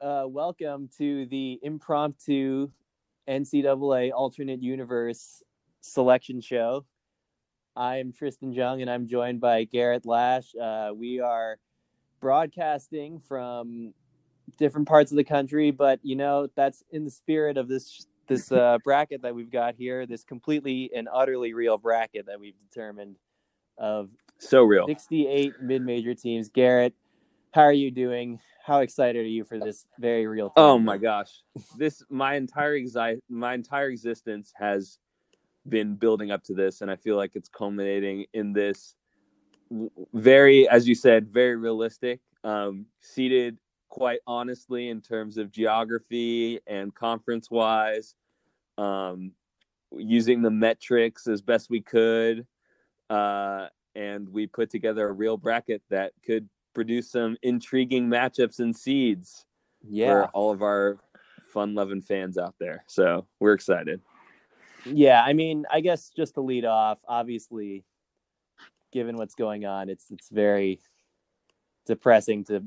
uh, welcome to the impromptu NCAA alternate universe selection show. I'm Tristan Jung, and I'm joined by Garrett Lash. Uh, we are broadcasting from different parts of the country, but you know that's in the spirit of this this uh, bracket that we've got here. This completely and utterly real bracket that we've determined of so real 68 mid-major teams. Garrett, how are you doing? How excited are you for this very real? Thing? Oh my gosh, this my entire exi- my entire existence has been building up to this, and I feel like it's culminating in this very, as you said, very realistic, um, seeded quite honestly in terms of geography and conference wise, um, using the metrics as best we could. Uh, and we put together a real bracket that could produce some intriguing matchups and seeds Yeah. for all of our fun loving fans out there. So we're excited. Yeah, I mean, I guess just to lead off, obviously, given what's going on, it's it's very depressing to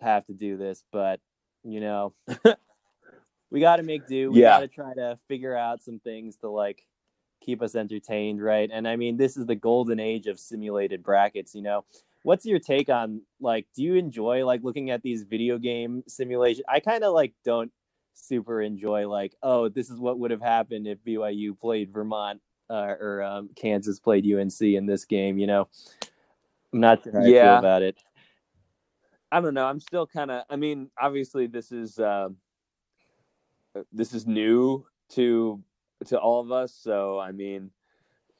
have to do this, but you know, we got to make do. We Yeah. got to try to figure out some things to like keep us entertained, right? And I mean, this is the golden age of simulated brackets, you know. What's your take on like do you enjoy like looking at these video game simulation? I kind of like don't super enjoy like oh this is what would have happened if BYU played Vermont uh, or um, Kansas played UNC in this game. You know, I'm not sure how I feel Yeah. about it. I don't know. I'm still kind of. I mean, obviously, this is uh, this is new to to all of us. So, I mean,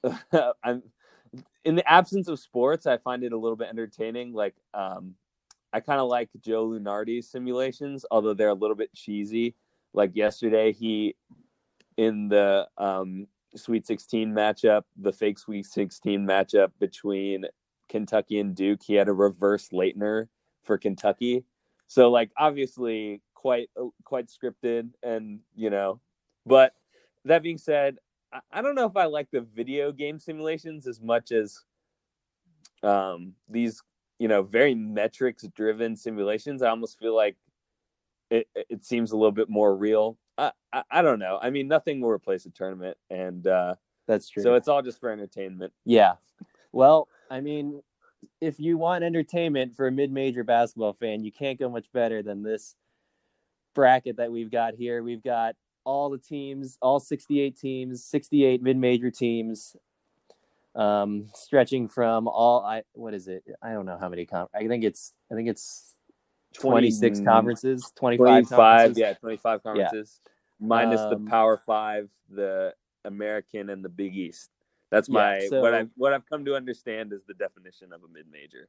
I'm in the absence of sports. I find it a little bit entertaining. Like, um, I kind of like Joe Lunardi's simulations, although they're a little bit cheesy. Like yesterday, he in the um, Sweet 16 matchup, the fake Sweet 16 matchup between Kentucky and Duke, he had a reverse Laettner for Kentucky. So like obviously quite uh, quite scripted and you know, but that being said, I, don't know if I like the video game simulations as much as um these you know very metrics driven simulations. I almost feel like it it seems a little bit more real. I, I I don't know. I mean, nothing will replace a tournament, and uh, That's true. so it's all just for entertainment. Yeah. Well, I mean, if you want entertainment for a mid-major basketball fan, you can't go much better than this bracket that we've got here. We've got all the teams, all 68 teams, 68 mid-major teams, um, stretching from all. I what is it? I don't know how many. Com- I think it's. I think it's 26 conferences, 25, 25 conferences. yeah 25 conferences minus Um, the power five the american and the big east that's Yeah, my so- what i've what i've come to understand is the definition of a mid-major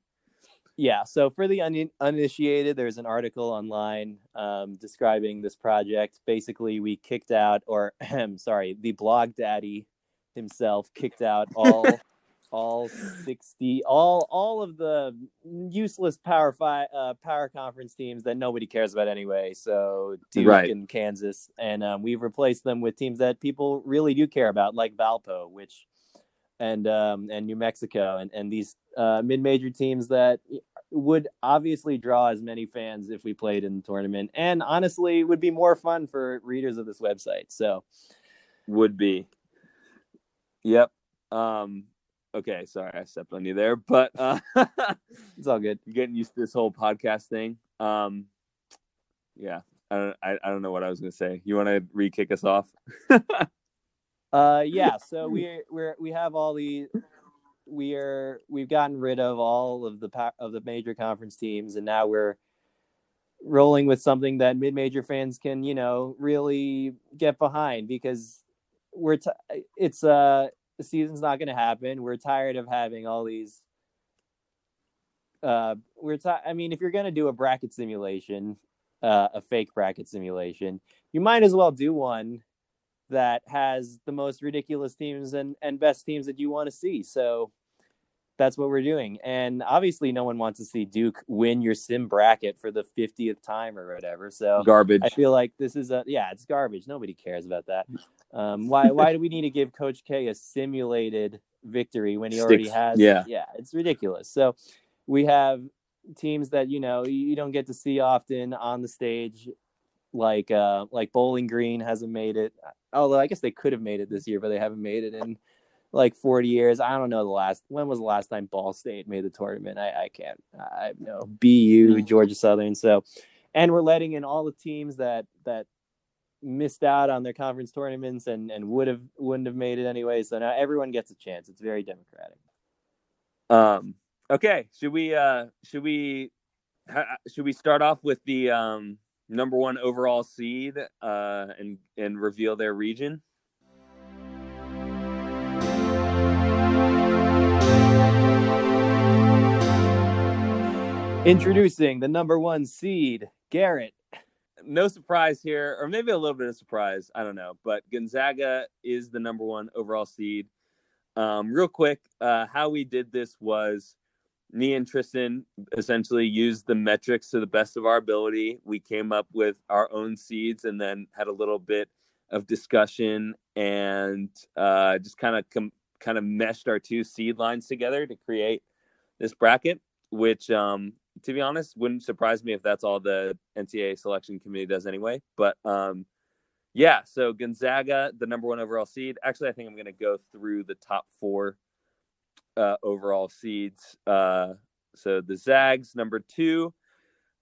Yeah. So for the un- uninitiated, there's an article online um, describing this project. Basically, we kicked out, or sorry, the blog daddy himself kicked out all, all sixty, all all of the useless power five, uh, power conference teams that nobody cares about anyway. So Duke Right. and Kansas, and um, we've replaced them with teams that people really do care about, like Valpo, which and um, and New Mexico, and and these uh, mid-major teams that would obviously draw as many fans if we played in the tournament, and honestly, would be more fun for readers of this website. So would be yep um okay sorry i stepped on you there but uh it's all good. You're getting used to this whole podcast thing um yeah i don't i, I don't know what i was gonna say you want to re-kick us off Uh, yeah. So we we're we have all the we are we've gotten rid of all of the of the major conference teams, and now we're rolling with something that mid-major fans can you know really get behind because we're t- it's uh the season's not going to happen. We're tired of having all these. Uh, we're ti- I mean, if you're going to do a bracket simulation, uh, a fake bracket simulation, you might as well do one that has the most ridiculous teams and, and best teams that you want to see. So that's what we're doing. And obviously, no one wants to see Duke win your sim bracket for the 50th time or whatever. So garbage I feel like this is a yeah, it's garbage. Nobody cares about that. Um, why why do we need to give Coach K a simulated victory when he already has? yeah. yeah, it's ridiculous. So we have teams that you know you don't get to see often on the stage, like uh, like Bowling Green hasn't made it. Although I guess they could have made it this year, but they haven't made it in like 40 years. I don't know the last when was the last time Ball State made the tournament. I, I can't. I know BU, Georgia Southern. So, and we're letting in all the teams that that missed out on their conference tournaments and and would have wouldn't have made it anyway. So now everyone gets a chance. It's very democratic. Um. Okay. Should we? Uh. Should we? Should we start off with the um number one overall seed uh and and reveal their region? Introducing the number one seed, Garrett. No surprise here, or maybe a little bit of surprise. I don't know, but Gonzaga is the number one overall seed. Um, real quick, uh, how we did this was me and Tristan essentially used the metrics to the best of our ability. We came up with our own seeds and then had a little bit of discussion and uh, just kind of com- kind of meshed our two seed lines together to create this bracket, which um, to be honest, wouldn't surprise me if that's all the NCAA selection committee does anyway. But um, yeah, so Gonzaga, the number one overall seed. Actually, I think I'm going to go through the top four uh, overall seeds. Uh, so the Zags, number two.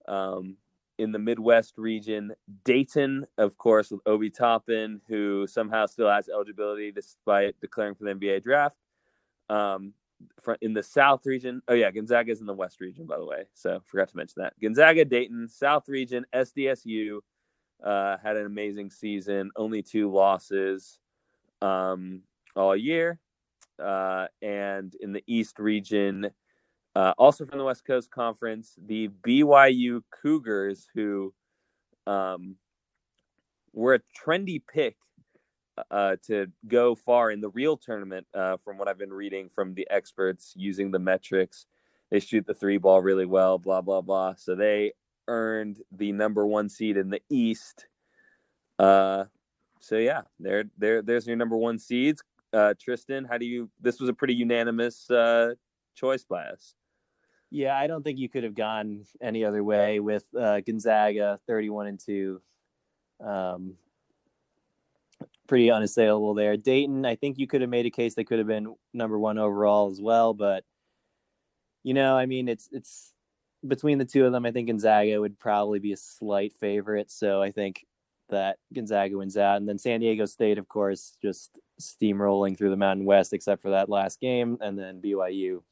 Um, in the Midwest region, Dayton, of course, with Obi Toppin, who somehow still has eligibility despite declaring for the NBA draft. Um, in the South region. Oh yeah, Gonzaga is in the West region, by the way. So forgot to mention that. Gonzaga, Dayton, South region, SDSU uh, had an amazing season. Only two losses um, all year. Uh, and in the East region, uh, also from the West Coast Conference, the BYU Cougars, who um, were a trendy pick uh, to go far in the real tournament, uh, from what I've been reading from the experts using the metrics. They shoot the three ball really well, blah, blah, blah. So they earned the number one seed in the East. Uh, so yeah, there, there, there's your number one seeds. Uh, Tristan, how do you? This was a pretty unanimous uh, choice by us. Yeah, I don't think you could have gone any other way with uh, Gonzaga, thirty-one and two. Um, pretty unassailable there. Dayton, I think you could have made a case they could have been number one overall as well, but you know, I mean, it's it's between the two of them. I think Gonzaga would probably be a slight favorite, so I think that Gonzaga wins out, and then San Diego State, of course, just steamrolling through the Mountain West, except for that last game, and then BYU.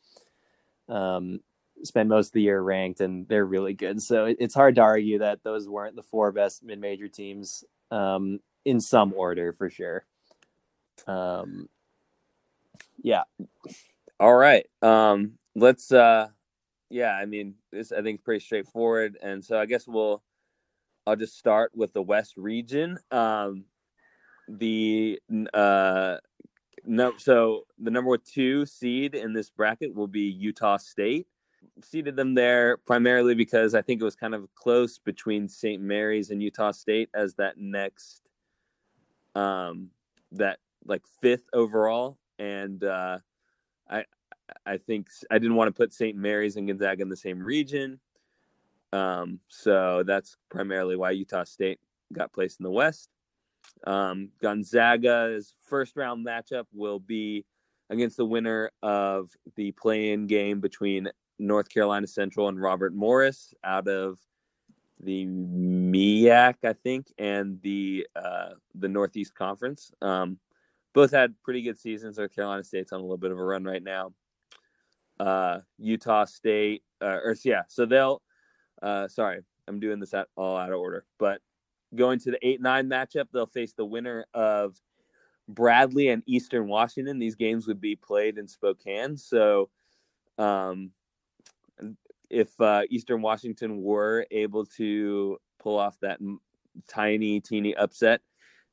Um, spend most of the year ranked and they're really good. So it's hard to argue that those weren't the four best mid-major teams um, in some order for sure. Um, yeah. All right. Um, let's. Uh, yeah, I mean, this I think is pretty straightforward, and so I guess we'll. I'll just start with the West region. Um, the uh, no, so the number two seed in this bracket will be Utah State. Seeded them there primarily because I think it was kind of close between St. Mary's and Utah State as that next um, that like fifth overall, and uh, I I think I didn't want to put St. Mary's and Gonzaga in the same region, um, so that's primarily why Utah State got placed in the West. Um, Gonzaga's first round matchup will be against the winner of the play-in game between North Carolina Central and Robert Morris out of the MEAC, I think, and the uh, the Northeast Conference. Um, both had pretty good seasons. North Carolina State's on a little bit of a run right now. Uh, Utah State, uh, or yeah, so they'll. Uh, sorry, I'm doing this at, all out of order, but going to the eight nine matchup, they'll face the winner of Bradley and Eastern Washington. These games would be played in Spokane, so um, if uh, Eastern Washington were able to pull off that tiny, teeny upset,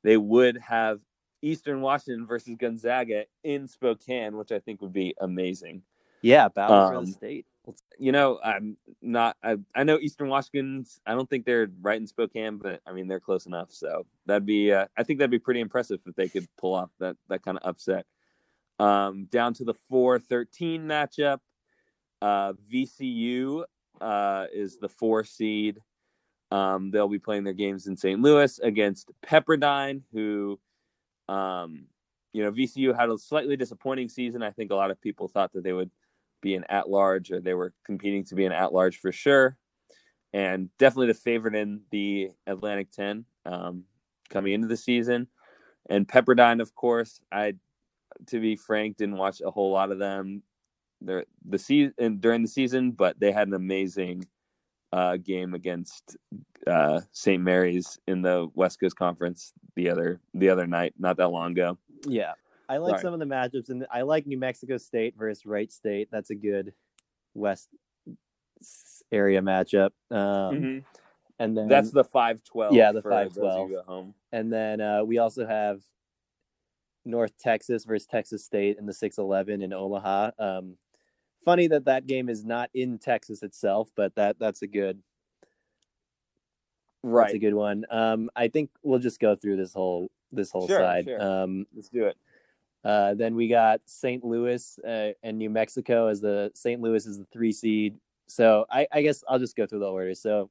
they would have Eastern Washington versus Gonzaga in Spokane, which I think would be amazing. Yeah, battle um, for the um, state. You know, I'm not. I, I know Eastern Washington's. I don't think they're right in Spokane, but I mean they're close enough. So that'd be. Uh, I think that'd be pretty impressive if they could pull off that that kind of upset. Um, down to the four thirteen matchup. Uh, VCU uh, is the four seed. Um, they'll be playing their games in St. Louis against Pepperdine, who, um, you know, VCU had a slightly disappointing season. I think a lot of people thought that they would be an at large or they were competing to be an at large for sure. And definitely the favorite in the Atlantic 10 um, coming into the season. And Pepperdine, of course, I, to be frank, didn't watch a whole lot of them. They're, the season during the season, but they had an amazing uh, game against uh, St. Mary's in the West Coast Conference the other the other night, not that long ago. Yeah, I like Sorry. some of the matchups, and I like New Mexico State versus Wright State. That's a good West area matchup. Um, mm-hmm. And then that's the five twelve. Yeah, the five twelve. And then uh, we also have North Texas versus Texas State in the six eleven in Omaha. Um, funny that that game is not in Texas itself, but that that's a good right. That's a good one. Um, I think we'll just go through this whole this whole sure, side. Sure. Um, Let's do it. Uh, then we got St. Louis uh, and New Mexico as the St. Louis is the three seed. So I, I guess I'll just go through the order. So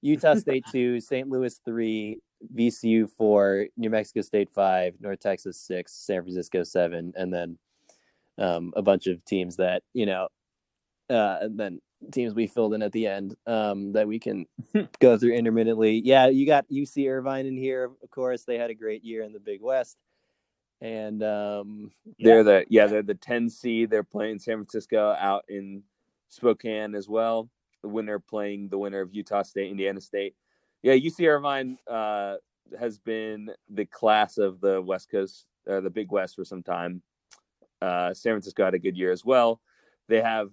Utah State two, St. Louis three, VCU four, New Mexico State five, North Texas six, San Francisco seven, and then um, a bunch of teams that you know, uh, and then teams we filled in at the end um, that we can go through intermittently. Yeah, you got UC Irvine in here, of course. They had a great year in the Big West, and um, they're the yeah they're the 10 seed. They're playing San Francisco out in Spokane as well. The winner playing the winner of Utah State, Indiana State. Yeah, UC Irvine uh, has been the class of the West Coast, or the Big West for some time. Uh, San Francisco had a good year as well. They have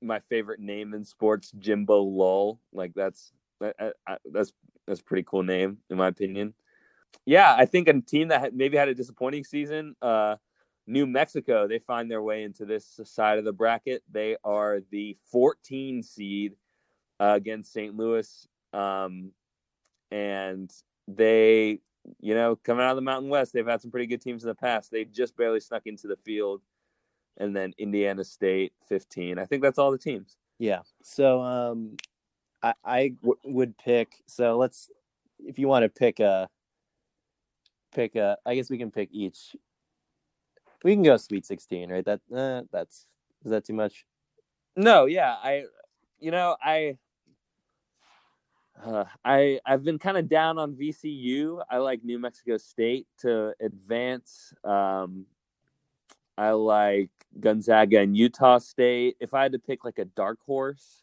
my favorite name in sports, Jimbo Lull. Like that's that, that's that's a pretty cool name in my opinion. Yeah, I think a team that maybe had a disappointing season, uh, New Mexico, they find their way into this side of the bracket. They are the 14 seed uh, against St. Louis, um, and they, you know, coming out of the Mountain West, they've had some pretty good teams in the past. They just barely snuck into the field and then Indiana State 15. I think that's all the teams. Yeah. So um I I w- would pick so let's if you want to pick a pick a I guess we can pick each we can go sweet 16, right? That uh, that's is that too much? No, yeah. I you know, I uh, I I've been kind of down on VCU. I like New Mexico State to advance. Um, I like Gonzaga and Utah State. If I had to pick like a dark horse,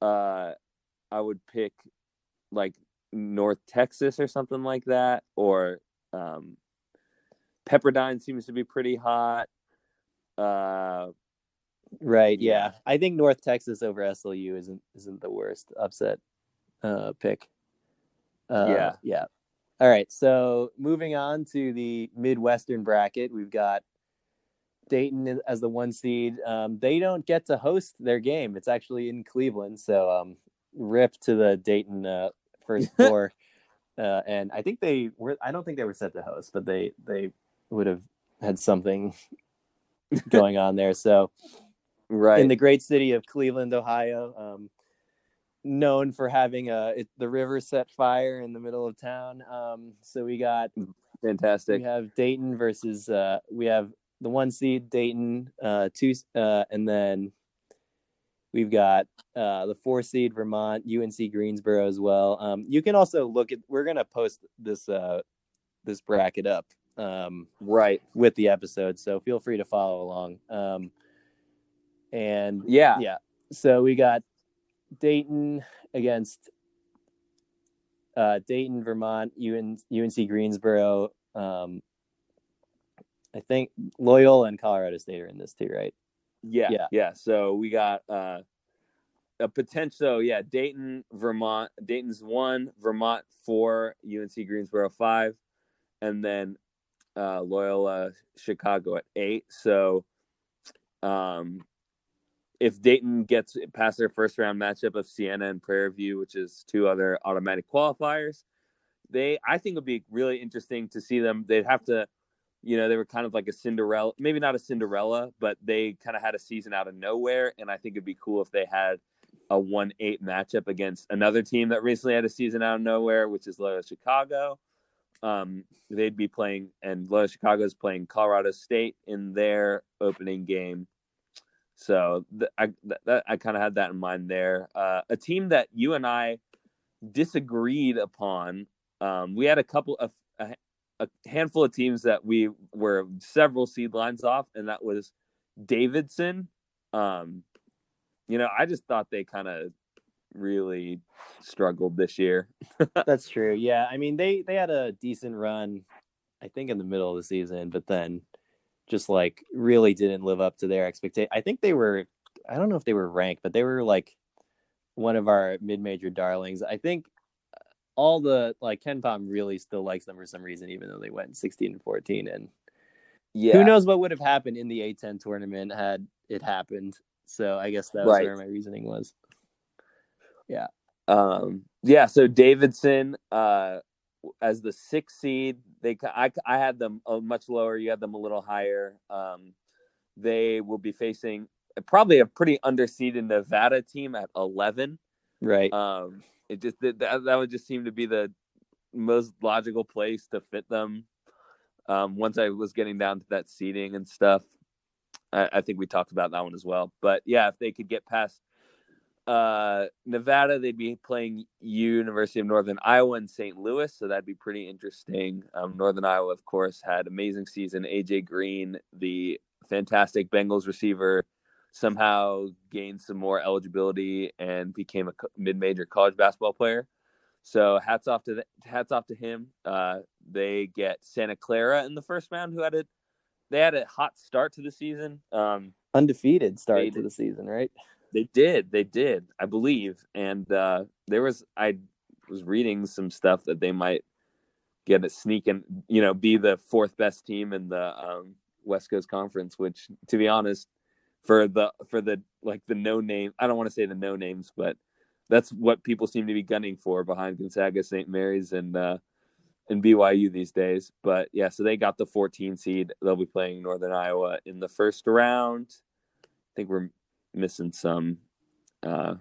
uh, I would pick like North Texas or something like that, or um, Pepperdine seems to be pretty hot. Uh, right. Yeah. I think North Texas over SLU isn't isn't the worst upset uh, pick. Uh, yeah. Yeah. All right. So moving on to the Midwestern bracket, we've got Dayton as the one seed. Um, they don't get to host their game. It's actually in Cleveland. So um, rip to the Dayton uh, first four. uh, and I think they were. I don't think they were set to host, but they they would have had something going on there. So right in the great city of Cleveland, Ohio. Um, known for having a it, the river set fire in the middle of town. Um, so we got fantastic. We have Dayton versus uh, we have the one seed Dayton, uh, two, uh, and then we've got uh, the four seed Vermont, UNC Greensboro as well. Um, you can also look at. We're gonna post this uh, this bracket up um, right with the episode, so feel free to follow along. Um, and yeah, yeah. So we got Dayton against uh, Dayton, Vermont, UN, UNC Greensboro, um, I think Loyola and Colorado State are in this too, right? Yeah, yeah, yeah. So we got uh, a potential. Yeah, Dayton, Vermont. Dayton's one, Vermont four, UNC Greensboro five, and then uh, Loyola Chicago at eight. So, um, if Dayton gets past their first round matchup of Siena and Prairie View, which is two other automatic qualifiers, they I think it would be really interesting to see them. They'd have to you know, they were kind of like a Cinderella, maybe not a Cinderella, but they kind of had a season out of nowhere. And I think it'd be cool if they had a one eight matchup against another team that recently had a season out of nowhere, which is Loyola Chicago. Um, they'd be playing, and Loyola Chicago is playing Colorado State in their opening game. So th- I th- I kind of had that in mind there. Uh, a team that you and I disagreed upon. Um, we had a couple of a handful of teams that we were several seed lines off, and that was Davidson. Um, you know, I just thought they kind of really struggled this year. That's true. Yeah, I mean they they had a decent run, I think in the middle of the season, but then just like really didn't live up to their expectation. I think they were I don't know if they were ranked, but they were like one of our mid-major darlings. I think all the like KenPom really still likes them for some reason, even though they went 16 and 14. And yeah, who knows what would have happened in the A10 tournament had it happened. So I guess that was Right. where my reasoning was. Yeah. Um, yeah, so Davidson, uh, as the sixth seed, they I, I had them much lower. You had them a little higher. Um, they will be facing probably a pretty underseeded Nevada team at eleven. Right. Um, it just that that would just seem to be the most logical place to fit them. Um, once I was getting down to that seeding and stuff, I, I think we talked about that one as well. But yeah, if they could get past uh, Nevada, they'd be playing University of Northern Iowa and St. Louis, so that'd be pretty interesting. Um, Northern Iowa, of course, had amazing season. AJ Green, the fantastic Bengals receiver, somehow gained some more eligibility and became a mid-major college basketball player. So hats off to the, hats off to him. Uh, they get Santa Clara in the first round, who had a they had a hot start to the season. Um, Undefeated start to did. the season, right? they did, they did, I believe. And uh, there was I was reading some stuff that they might get a sneak and you know be the fourth best team in the um, West Coast Conference. Which, to be honest, for the for the like the no name, I don't want to say the no names, but that's what people seem to be gunning for behind Gonzaga, St. Mary's, and uh, and BYU these days. But yeah, so they got the 14 seed. They'll be playing Northern Iowa in the first round. I think we're missing some. Uh,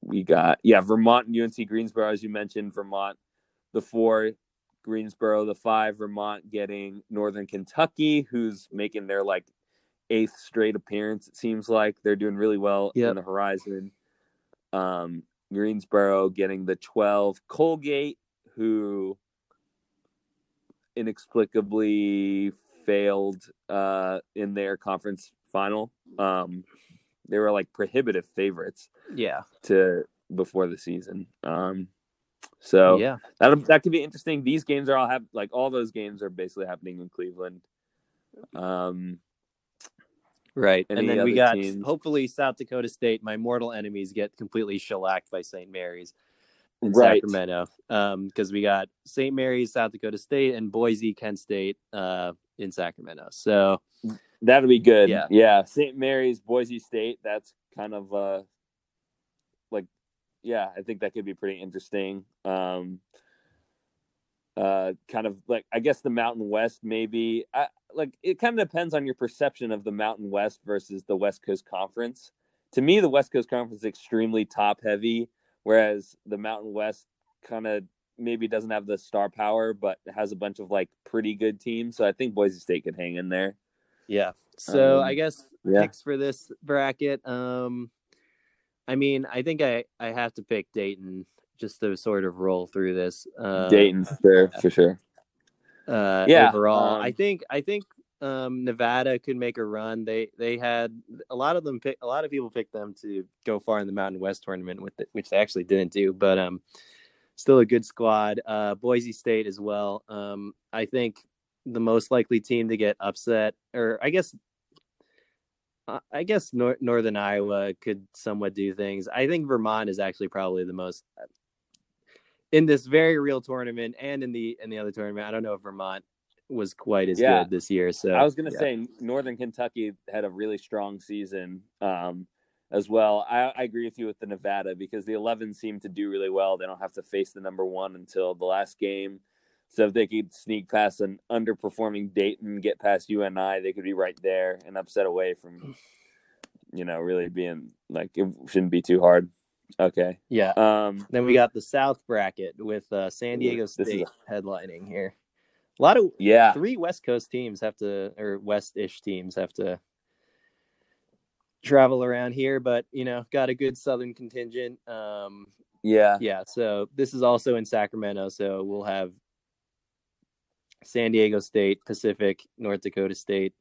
we got yeah, Vermont and UNC Greensboro, as you mentioned. Vermont, the four, Greensboro, the five. Vermont getting Northern Kentucky, who's making their like eighth straight appearance. It seems like they're doing really well Yep. in the horizon. Um, Greensboro getting the 12. Colgate, who inexplicably failed uh, in their conference final. Um, they were like prohibitive favorites Yeah. to before the season. Um, so yeah. that that could be interesting. These games are all have like all those games are basically happening in Cleveland. Um, Right. Any and then we got teams? hopefully South Dakota State, my mortal enemies, get completely shellacked by St. Mary's in Right. Sacramento. Um, because we got St. Mary's, South Dakota State, and Boise, Kent State, uh, in Sacramento. So That'll be good. Yeah. Yeah. St. Mary's, Boise State. That's kind of uh like yeah, I think that could be pretty interesting. Um uh kind of like I guess the Mountain West maybe. I like it kind of depends on your perception of the Mountain West versus the West Coast Conference. To me, the West Coast Conference is extremely top heavy, whereas the Mountain West kind of maybe doesn't have the star power, but has a bunch of like pretty good teams. So I think Boise State could hang in there. yeah. So Um, I guess Yeah. picks for this bracket. Um I mean, I think I, I have to pick Dayton just to sort of roll through this. Uh, Dayton for sure, for sure. uh Yeah, overall um, i think i think um nevada could make a run they they had a lot of them pick a lot of people picked them to go far in the mountain west tournament with it, which they actually didn't do but um still a good squad uh boise state as well um i think the most likely team to get upset or i guess uh, I guess Northern Iowa could somewhat do things. I think Vermont is actually probably the most in this very real tournament and in the in the other tournament. I don't know if Vermont was quite as Yeah. good this year. So I was gonna yeah. say Northern Kentucky had a really strong season um, as well. I, I agree with you with the Nevada because the 11 seem to do really well. They don't have to face the number one until the last game. So if they could sneak past an underperforming Dayton, get past UNI, they could be right there and upset away from you know, really being like it shouldn't be too hard. Okay. Yeah. Um. Then we got the South bracket with uh, San Diego State headlining here. A lot of Yeah. three West Coast teams have to, or West-ish teams have to travel around here, but you know, got a good Southern contingent. Um, Yeah. yeah, so this is also in Sacramento, so we'll have San Diego State, Pacific, North Dakota State,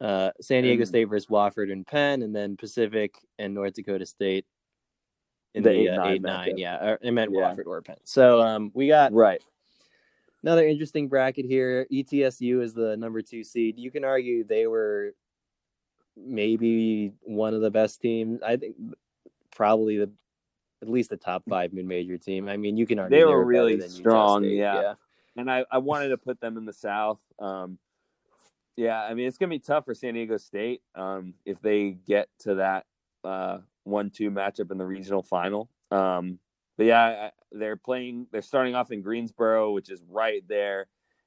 uh, San Diego State versus Wofford and Penn, and then Pacific and North Dakota State in The the, eight, uh, nine eight nine. Yeah, or, I meant Yeah. Wofford or Penn. So um, we got Right. another interesting bracket here. ETSU is the number two seed. You can argue they were maybe one of the best teams. I think probably the at least the top five mid major team. I mean, you can argue They they, were were, really than strong, State. yeah. And I I wanted to put them in the South. Um. Yeah, I mean it's gonna be tough for San Diego State um, if they get to that uh, one-two matchup in the regional final. Um, but yeah, they're playing. They're starting off in Greensboro, which is right there,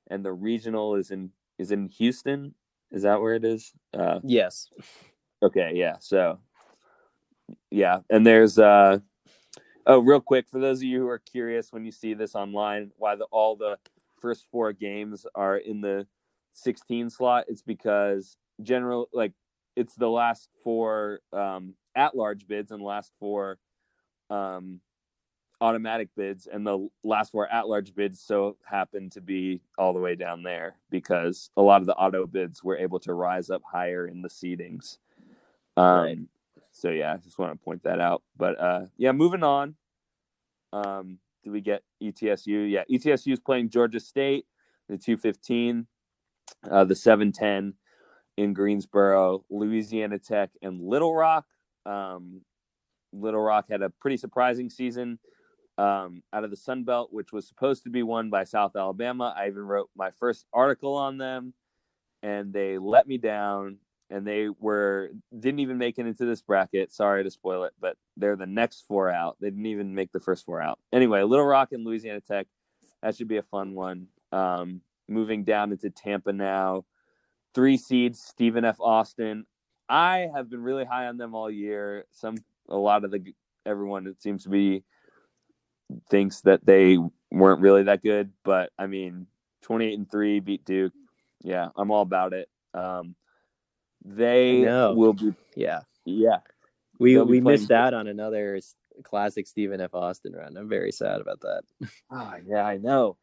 and the regional is in is in Houston. Is that where it is? Uh, Yes. Okay, yeah. So yeah, and there's uh oh real quick for those of you who are curious when you see this online why the all the first four games are in the 16 slot it's because general like it's the last four um at large bids and last four um automatic bids and the last four at large bids so happen to be all the way down there because a lot of the auto bids were able to rise up higher in the seedings um, Right. So yeah, I just want to point that out. But uh, yeah, moving on. Um, did we get ETSU? Yeah, ETSU is playing Georgia State, the two fifteen, uh, the seven ten in Greensboro, Louisiana Tech, and Little Rock. Um, Little Rock had a pretty surprising season um, out of the Sun Belt, which was supposed to be won by South Alabama. I even wrote my first article on them, and they let me down. And they were didn't even make it into this bracket. Sorry to spoil it, but they're the next four out. They didn't even make the first four out. Anyway, Little Rock and Louisiana Tech, that should be a fun one. Um, moving down into Tampa now, three seeds Stephen F. Austin. I have been really high on them all year. Some a lot of the everyone it seems to be thinks that they weren't really that good, but I mean, 28 and 3 beat Duke. Yeah, I'm all about it. Um they will be Yeah. yeah. We They'll we missed out on another classic Stephen F. Austin run. I'm very sad about that. Oh, yeah, I know.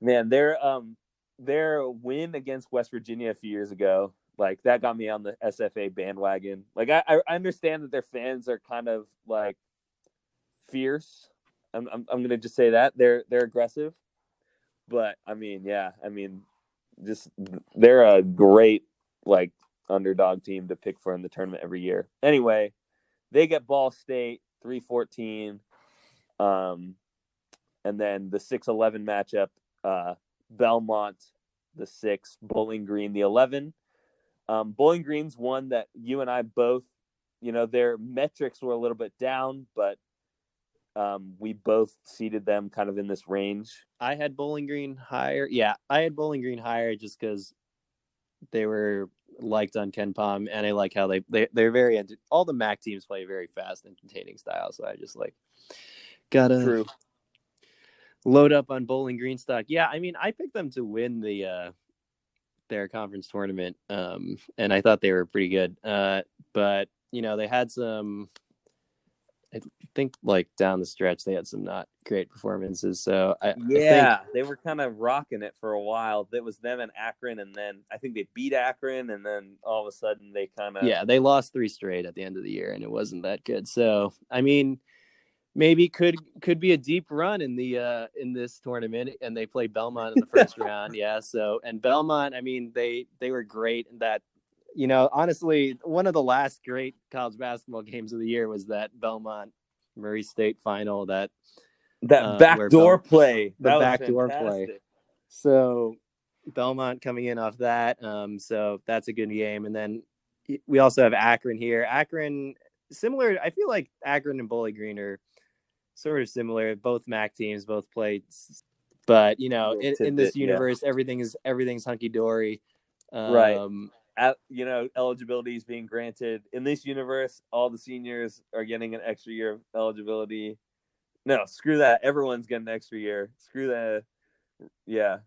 Man, their um their win against West Virginia a few years ago, like that got me on the SFA bandwagon. Like I, I understand that their fans are kind of like fierce. I'm I'm, I'm gonna just say that they're they're aggressive, but I mean, yeah, I mean, just they're a great like underdog team to pick for in the tournament every year. Anyway, they get Ball State three fourteen, um, and then the six eleven matchup, uh, Belmont the six, Bowling Green the eleven. Um, Bowling Green's one that you and I both, you know, their metrics were a little bit down, but um, we both seeded them kind of in this range. I had Bowling Green higher. Yeah, I had Bowling Green higher just because they were liked on KenPom, and I like how they they they're very all the MAC teams play very fast and containing style. So I just like gotta True. Load up on Bowling Green stock. Yeah, I mean I picked them to win the uh their conference tournament, um, and I thought they were pretty good. Uh, but you know they had some. I think like down the stretch they had some not great performances. So I, I think Yeah, they were kind of rocking it for a while. It was them and Akron, and then I think they beat Akron, and then all of a sudden they kind of yeah, they lost three straight at the end of the year, and it wasn't that good. So, I mean, maybe could could be a deep run in the uh in this tournament, and they play Belmont in the first round. Yeah, so and Belmont, I mean, they they were great in that. You know, honestly, one of the last great college basketball games of the year was that Belmont Murray State final. That that uh, backdoor play, the that backdoor play. So Belmont coming in off that. Um, so that's a good game. And then we also have Akron here. Akron, similar. I feel like Akron and Bowling Green are sort of similar. Both MAC teams, both played. But you know, in, in this tidbit, yeah. universe, everything is everything's hunky dory. Um, Right. at you know eligibility is being granted in this universe. All the seniors are getting an extra year of eligibility. No, screw that. Everyone's getting an extra year. Screw that. Yeah,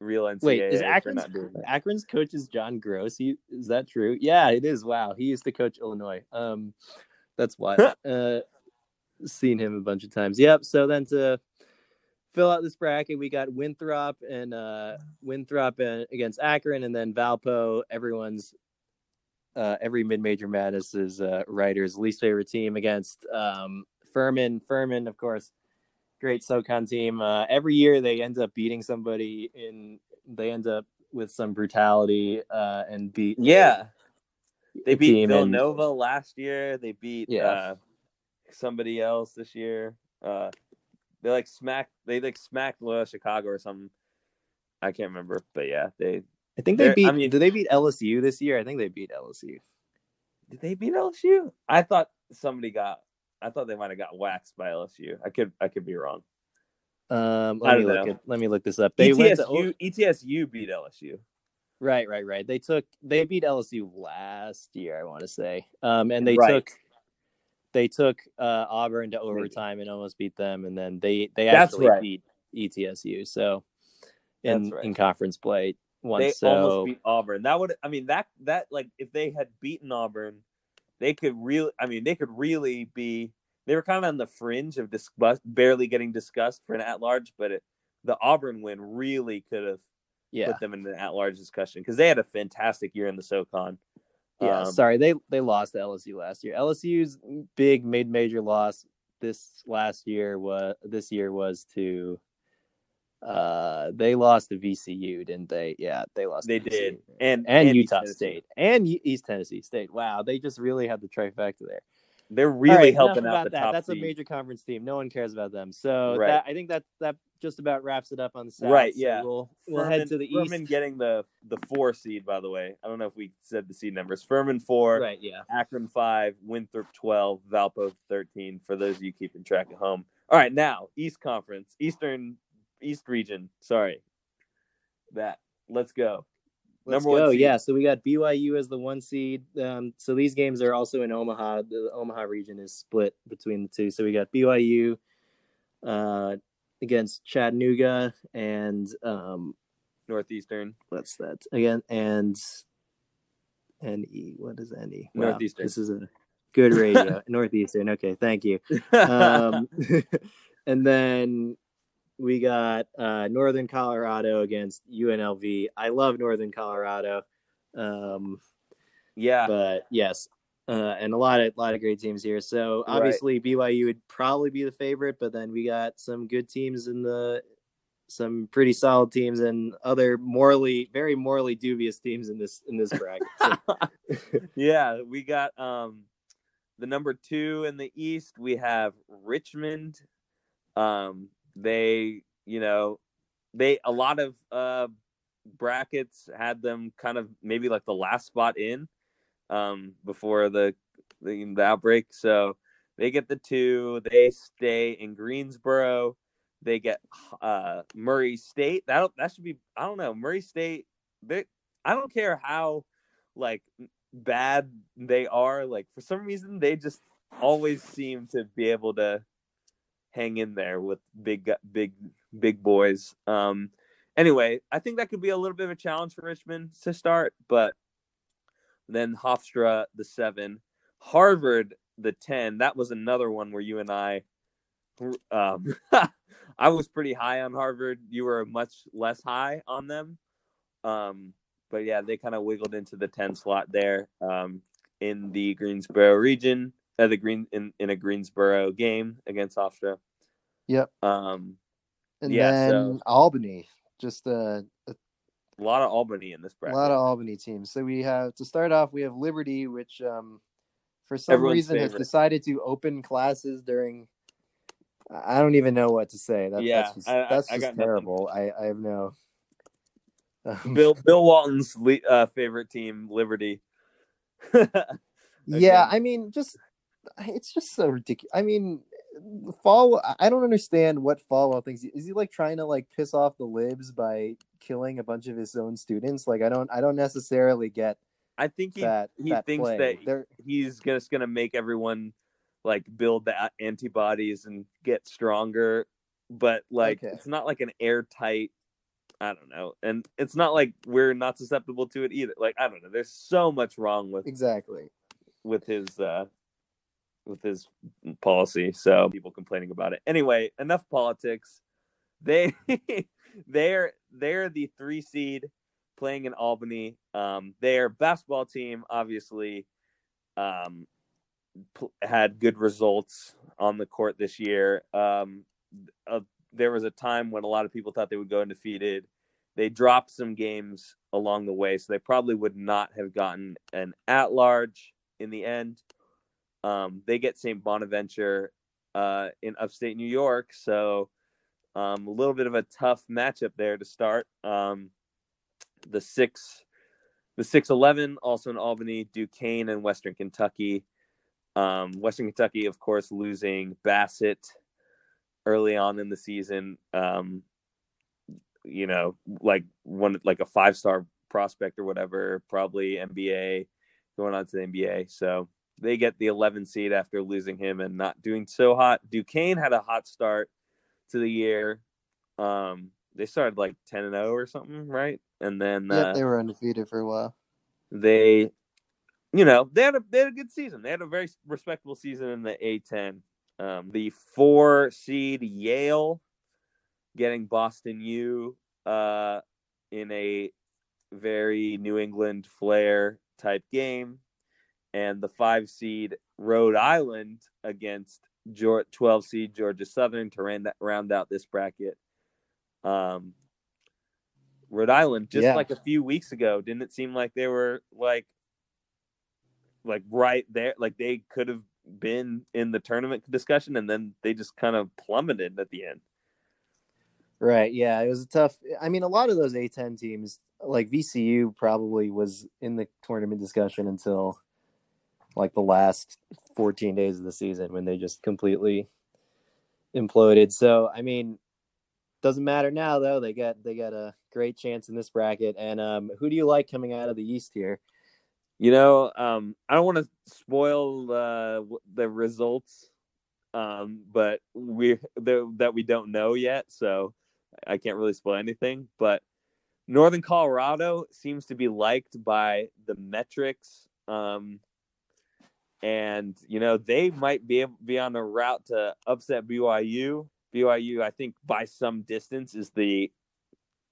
real NCAA. Wait, is Akron's not doing that. Akron's coach is John Groce? He is that true? Yeah, it is. Wow, he used to coach Illinois. Um, that's wild. uh, seen him a bunch of times. Yep. So then to fill out this bracket, we got Winthrop and uh Winthrop uh, against Akron, and then Valpo. Everyone's uh, every mid-major Madness's uh, writer's least favorite team against um, Furman. Furman, of course, great SoCon team. Uh, every year they end up beating somebody in. They end up with some brutality uh, and beat. Yeah, they beat team and- Villanova last year. They beat Yeah. Somebody else this year. Uh, they like smacked. They like smacked Loyola Chicago or something. I can't remember, but yeah, they I think they beat. I mean- did they beat LSU this year? I think they beat LSU. did they beat LSU? I thought somebody got. I thought they might have got waxed by LSU. I could. I could be wrong. Um, let me don't look know. at. Let me look this up. They went to ETSU. ETSU beat LSU. right, right, right. They took. They beat LSU last year. I want to say. Um, and they Right. took. They took uh, Auburn to overtime and almost beat them, and then they they actually right. beat ETSU. So, in right. in conference play once. They so almost beat Auburn. That would. I mean that that like if they had beaten Auburn, they could really. I mean they could really be. They were kind of on the fringe of discuss, barely getting discussed for an at large, but it, the Auburn win really could have yeah, put them in an at large discussion because they had a fantastic year in the SoCon. Yeah. Um, sorry, they they lost to LSU last year. LSU's big mid major loss this last year was this year was to uh they lost to VCU, didn't they? Yeah, they lost. They to did, VCU. and and, Utah Tennessee. State and East Tennessee State. Wow, they just really had the trifecta there. They're really right, helping out the that. top That's seed. a major conference team. No one cares about them. So Right. that, I think that that just about wraps it up on the south. Right, So yeah. we'll we'll Furman, head to the Furman east. getting the the four seed. By the way, I don't know if we said the seed numbers. Furman four, Right, yeah. Akron five, Winthrop twelve, Valpo thirteen. For those of you keeping track at home. All right, now East Conference, Eastern East Region. Sorry, that. Let's go. Let's Number one go. Yeah, so we got BYU as the one seed. Um, so these games are also in Omaha. The Omaha region is split between the two. So we got BYU uh, against Chattanooga and um, Northeastern. what's that again? And NE. What is NE? Wow, Northeastern. This is a good radio. Northeastern. Okay, thank you. Um, and then we got uh, Northern Colorado against UNLV. I love Northern Colorado. Um, yeah, but yes, uh, and a lot of lot of great teams here. So Right. obviously BYU would probably be the favorite, but then we got some good teams in the some pretty solid teams and other morally very morally dubious teams in this in this bracket. So, yeah, we got um the number two in the East. We have Richmond. Um, they, you know, they a lot of uh brackets had them kind of maybe like the last spot in um before the the, the outbreak. So they get the two. They stay in Greensboro. They get uh Murray State. That that should be I don't know Murray State. They I don't care how like bad they are. Like for some reason, they just always seem to be able to hang in there with big, big, big boys. Um, anyway, I think that could be a little bit of a challenge for Richmond to start, but then Hofstra the seven, Harvard the ten. That was another one where you and I. Um, I was pretty high on Harvard. You were much less high on them. Um, but yeah, they kind of wiggled into the 10 slot there um, in the Greensboro region, uh, the green in, in a Greensboro game against Hofstra. Yep. Um, And Yeah, then so- Albany, just a, a a lot of Albany in this bracket. a lot of Albany teams. So we have to start off. We have Liberty, which um, for some Everyone's reason has decided to open classes during. I don't even know what to say. That, Yeah, that's just, I- I- that's I just nothing. terrible. I, I have no. Um, Bill Bill Walton's le- uh, favorite team, Liberty. yeah, I mean, just it's just so ridiculous. I mean, Fall. I don't understand what Falwell thinks. Is he like trying to like piss off the libs by killing a bunch of his own students? Like, I don't. I don't necessarily get I think he that he that thinks play. that They're he's just gonna make everyone like build the antibodies and get stronger, but like Okay. it's not like an airtight. I don't know, and it's not like we're not susceptible to it either. Like I don't know, there's so much wrong with exactly. with his uh with his policy. So people complaining about it. Anyway, enough politics. They they're they're the three seed playing in Albany. Um, their basketball team obviously um, pl- had good results on the court this year. Um, uh, there was a time when a lot of people thought they would go undefeated. They dropped some games along the way, so they probably would not have gotten an at large in the end. Um, they get St. Bonaventure uh, in upstate New York, so um, a little bit of a tough matchup there to start. Um, the six, the six eleven, also in Albany, Duquesne and Western Kentucky. Um, Western Kentucky, of course, losing Bassey early on in the season. Um, you know, like one like a five star prospect or whatever, probably NBA, going on to the NBA. So they get the 11 seed after losing him and not doing so hot. Duquesne had a hot start to the year. Um, they started like 10 and 0 or something, right? And then uh, they were undefeated for a while. they, you know, they had a they had a good season. They had a very respectable season in the A10. Um, the four seed Yale getting Boston U uh, in a very New England flair type game, and the five seed Rhode Island against 12 seed Georgia Southern to round, round out this bracket. Um, Rhode Island, just Yeah. like a few weeks ago, didn't it seem like they were like, like right there, like they could have been in the tournament discussion, and then they just kind of plummeted at the end. Right. Yeah, it was a tough. I mean, a lot of those A10 teams, like VCU, probably was in the tournament discussion until like the last 14 days of the season when they just completely imploded. So, I mean, doesn't matter now though. They got they got a great chance in this bracket. And um, who do you like coming out of the East here? You know, um, I don't want to spoil uh, the results, um, but we that we don't know yet, so I can't really spoil anything. But Northern Colorado seems to be liked by the metrics, um, and you know they might be able, be on a route to upset BYU. BYU, I think, by some distance, is the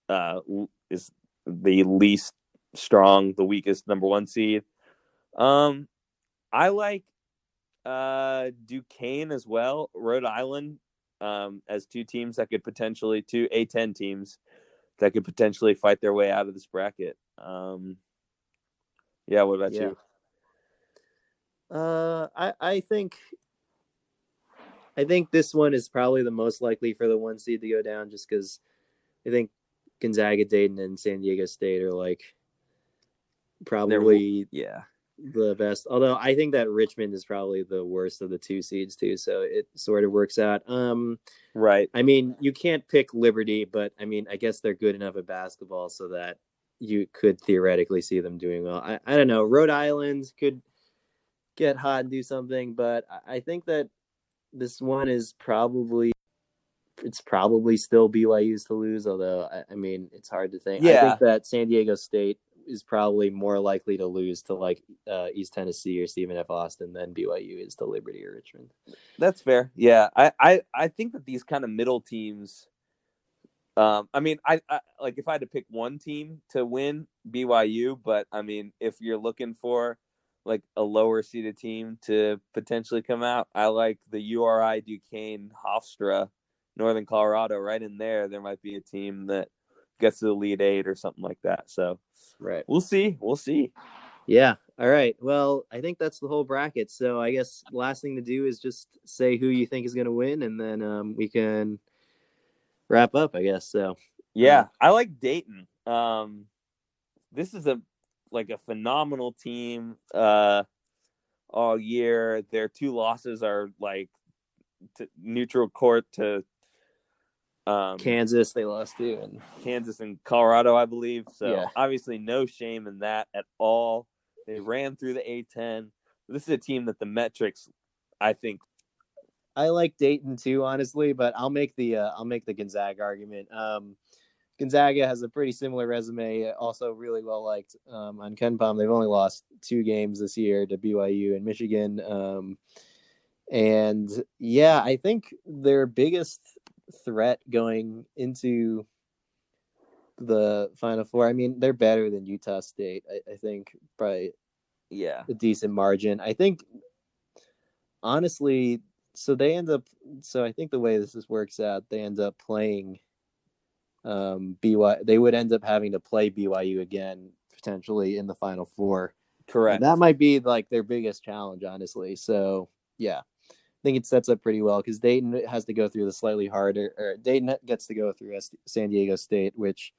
uh, is the least strong, the weakest number one seed. Um, I like uh Duquesne as well, Rhode Island, um, as two teams that could potentially two A10 teams that could potentially fight their way out of this bracket. Um, yeah, what about Yeah. you? Uh, I I think I think this one is probably the most likely for the one seed to go down, just because I think Gonzaga, Dayton, and San Diego State are like probably Yeah, the best. Although I think that Richmond is probably the worst of the two seeds too, so it sort of works out. Um, right. I mean, you can't pick Liberty, but I mean, I guess they're good enough at basketball so that you could theoretically see them doing well. I, I don't know. Rhode Island could get hot and do something, but I- think that this one is probably it's probably still BYU's to lose. Although I, I mean, it's hard to think. I think that San Diego State is probably more likely to lose to like uh, East Tennessee or Stephen F. Austin than BYU is to Liberty or Richmond. That's fair. Yeah, I, I, I think that these kind of middle teams. Um, I mean, I, I like if I had to pick one team to win BYU, but I mean, if you're looking for like a lower seeded team to potentially come out, I like the URI Duquesne Hofstra, Northern Colorado, right in there. There might be a team that gets to the Elite Eight or something like that. So Right. we'll see. We'll see. Yeah. All right. Well, I think that's the whole bracket. So I guess last thing to do is just say who you think is going to win, and then um, we can wrap up. I guess so. Yeah, I like Dayton. Um, this is a like a phenomenal team uh, all year. Their two losses are like to neutral court to um, Kansas, they lost to, and Kansas and Colorado, I believe. So Yeah. obviously, no shame in that at all. They ran through the A10. This is a team that the metrics, I think, I like Dayton too, honestly, but I'll make the uh, I'll make the Gonzaga argument. Um, Gonzaga has a pretty similar resume, also really well liked um, on KenPom. They've only lost two games this year to BYU and Michigan. Um, and yeah, I think their biggest threat going into the Final Four. I mean, they're better than Utah State. I, I think by yeah a decent margin. I think honestly, so they end up. So I think the way this is works out, they end up playing um, BYU. They would end up having to play BYU again potentially in the Final Four. correct. And that might be like their biggest challenge, honestly. So yeah, I think it sets up pretty well because Dayton has to go through the slightly harder, or Dayton gets to go through San Diego State, which,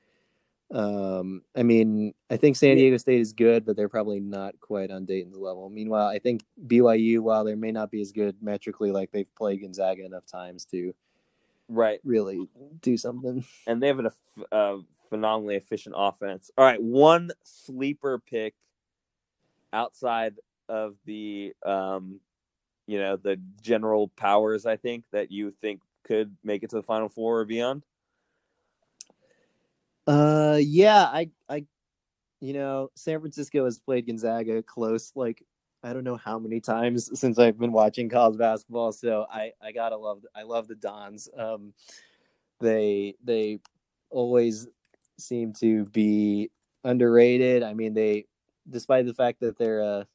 um, I mean, I think San Diego State is good, but they're probably not quite on Dayton's level. Meanwhile, I think BYU, while they may not be as good metrically, like they've played Gonzaga enough times to right. really do something. and they have a uh, phenomenally efficient offense. All right, one sleeper pick outside of the um, you know the general powers. I think that you think could make it to the final four or beyond. Uh, yeah, I, I, you know, San Francisco has played Gonzaga close, like I don't know how many times since I've been watching college basketball. So I, I gotta love, I love the Dons. Um, they, they always seem to be underrated. I mean, they, despite the fact that they're a,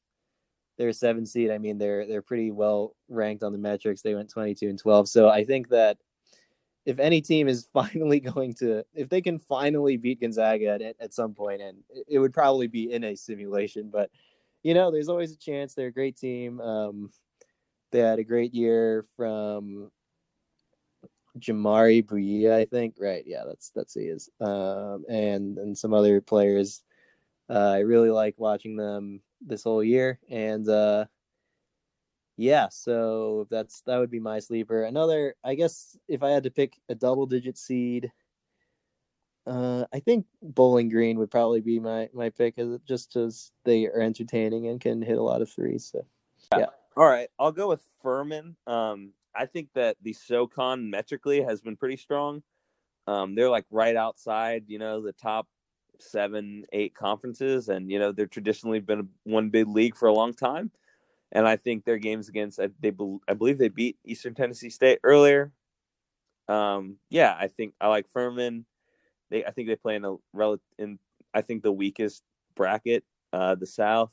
they're a seven seed. I mean, they're they're pretty well ranked on the metrics. They went twenty two and twelve. So I think that if any team is finally going to, if they can finally beat Gonzaga at, at some point, and it would probably be in a simulation, but you know, there's always a chance. They're a great team. Um, they had a great year from Jamaree Bouyea, I think. Right? Yeah, that's that's he is. Um, and and some other players. Uh, I really like watching them this whole year, and uh, yeah, so that's that would be my sleeper. Another, I guess, if I had to pick a double-digit seed, uh, I think Bowling Green would probably be my my pick, as just as they are entertaining and can hit a lot of threes. So yeah. All right, I'll go with Furman. Um, I think that the SoCon metrically has been pretty strong. Um, they're like right outside, you know, the top seven, eight conferences, and you know they're traditionally been a- one big league for a long time. And I think their games against I- they I believe they beat Eastern Tennessee State earlier. Um, yeah, I think I like Furman. They I think they play in a rel in I think the weakest bracket, uh, the South.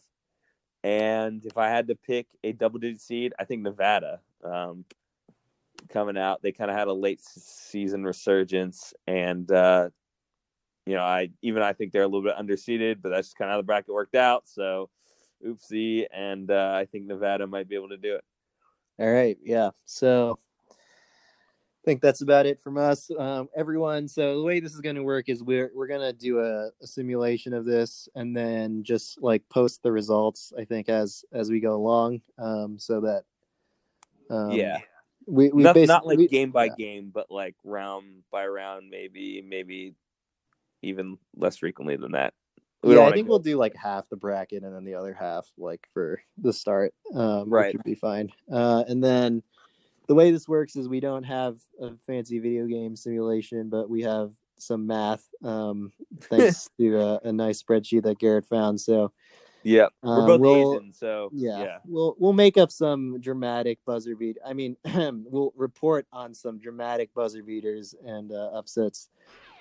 And if I had to pick a double digit seed, I think Nevada. Um, coming out, they kind of had a late season resurgence, and uh, you know, I even I think they're a little bit underseeded, but that's just kind of how the bracket worked out. So, oopsie, and uh, I think Nevada might be able to do it. All right, yeah. So think that's about it from us, um, everyone. So the way this is going to work is we're we're going to do a, a simulation of this and then just like post the results. I think as as we go along, um, so that um, yeah, we we not, not like we- game by yeah. game, but like round by round, maybe maybe even less frequently than that. We yeah, I think we'll do like half the bracket and then the other half like for the start. Um, Right. which would be fine. Uh, and then the way this works is we don't have a fancy video game simulation, but we have some math. Um, thanks to a, a nice spreadsheet that Garrett found. So Yeah, we're um, both we'll- Asian, so yeah, yeah. we'll we'll make up some dramatic buzzer beat. I mean, we'll report on some dramatic buzzer beaters and uh, upsets.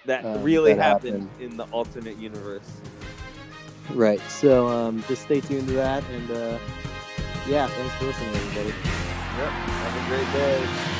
That um, really that happened happened. in the alternate universe. Right. So um, just stay tuned to that, and uh, yeah, thanks for listening, everybody. Yep. Have a great day.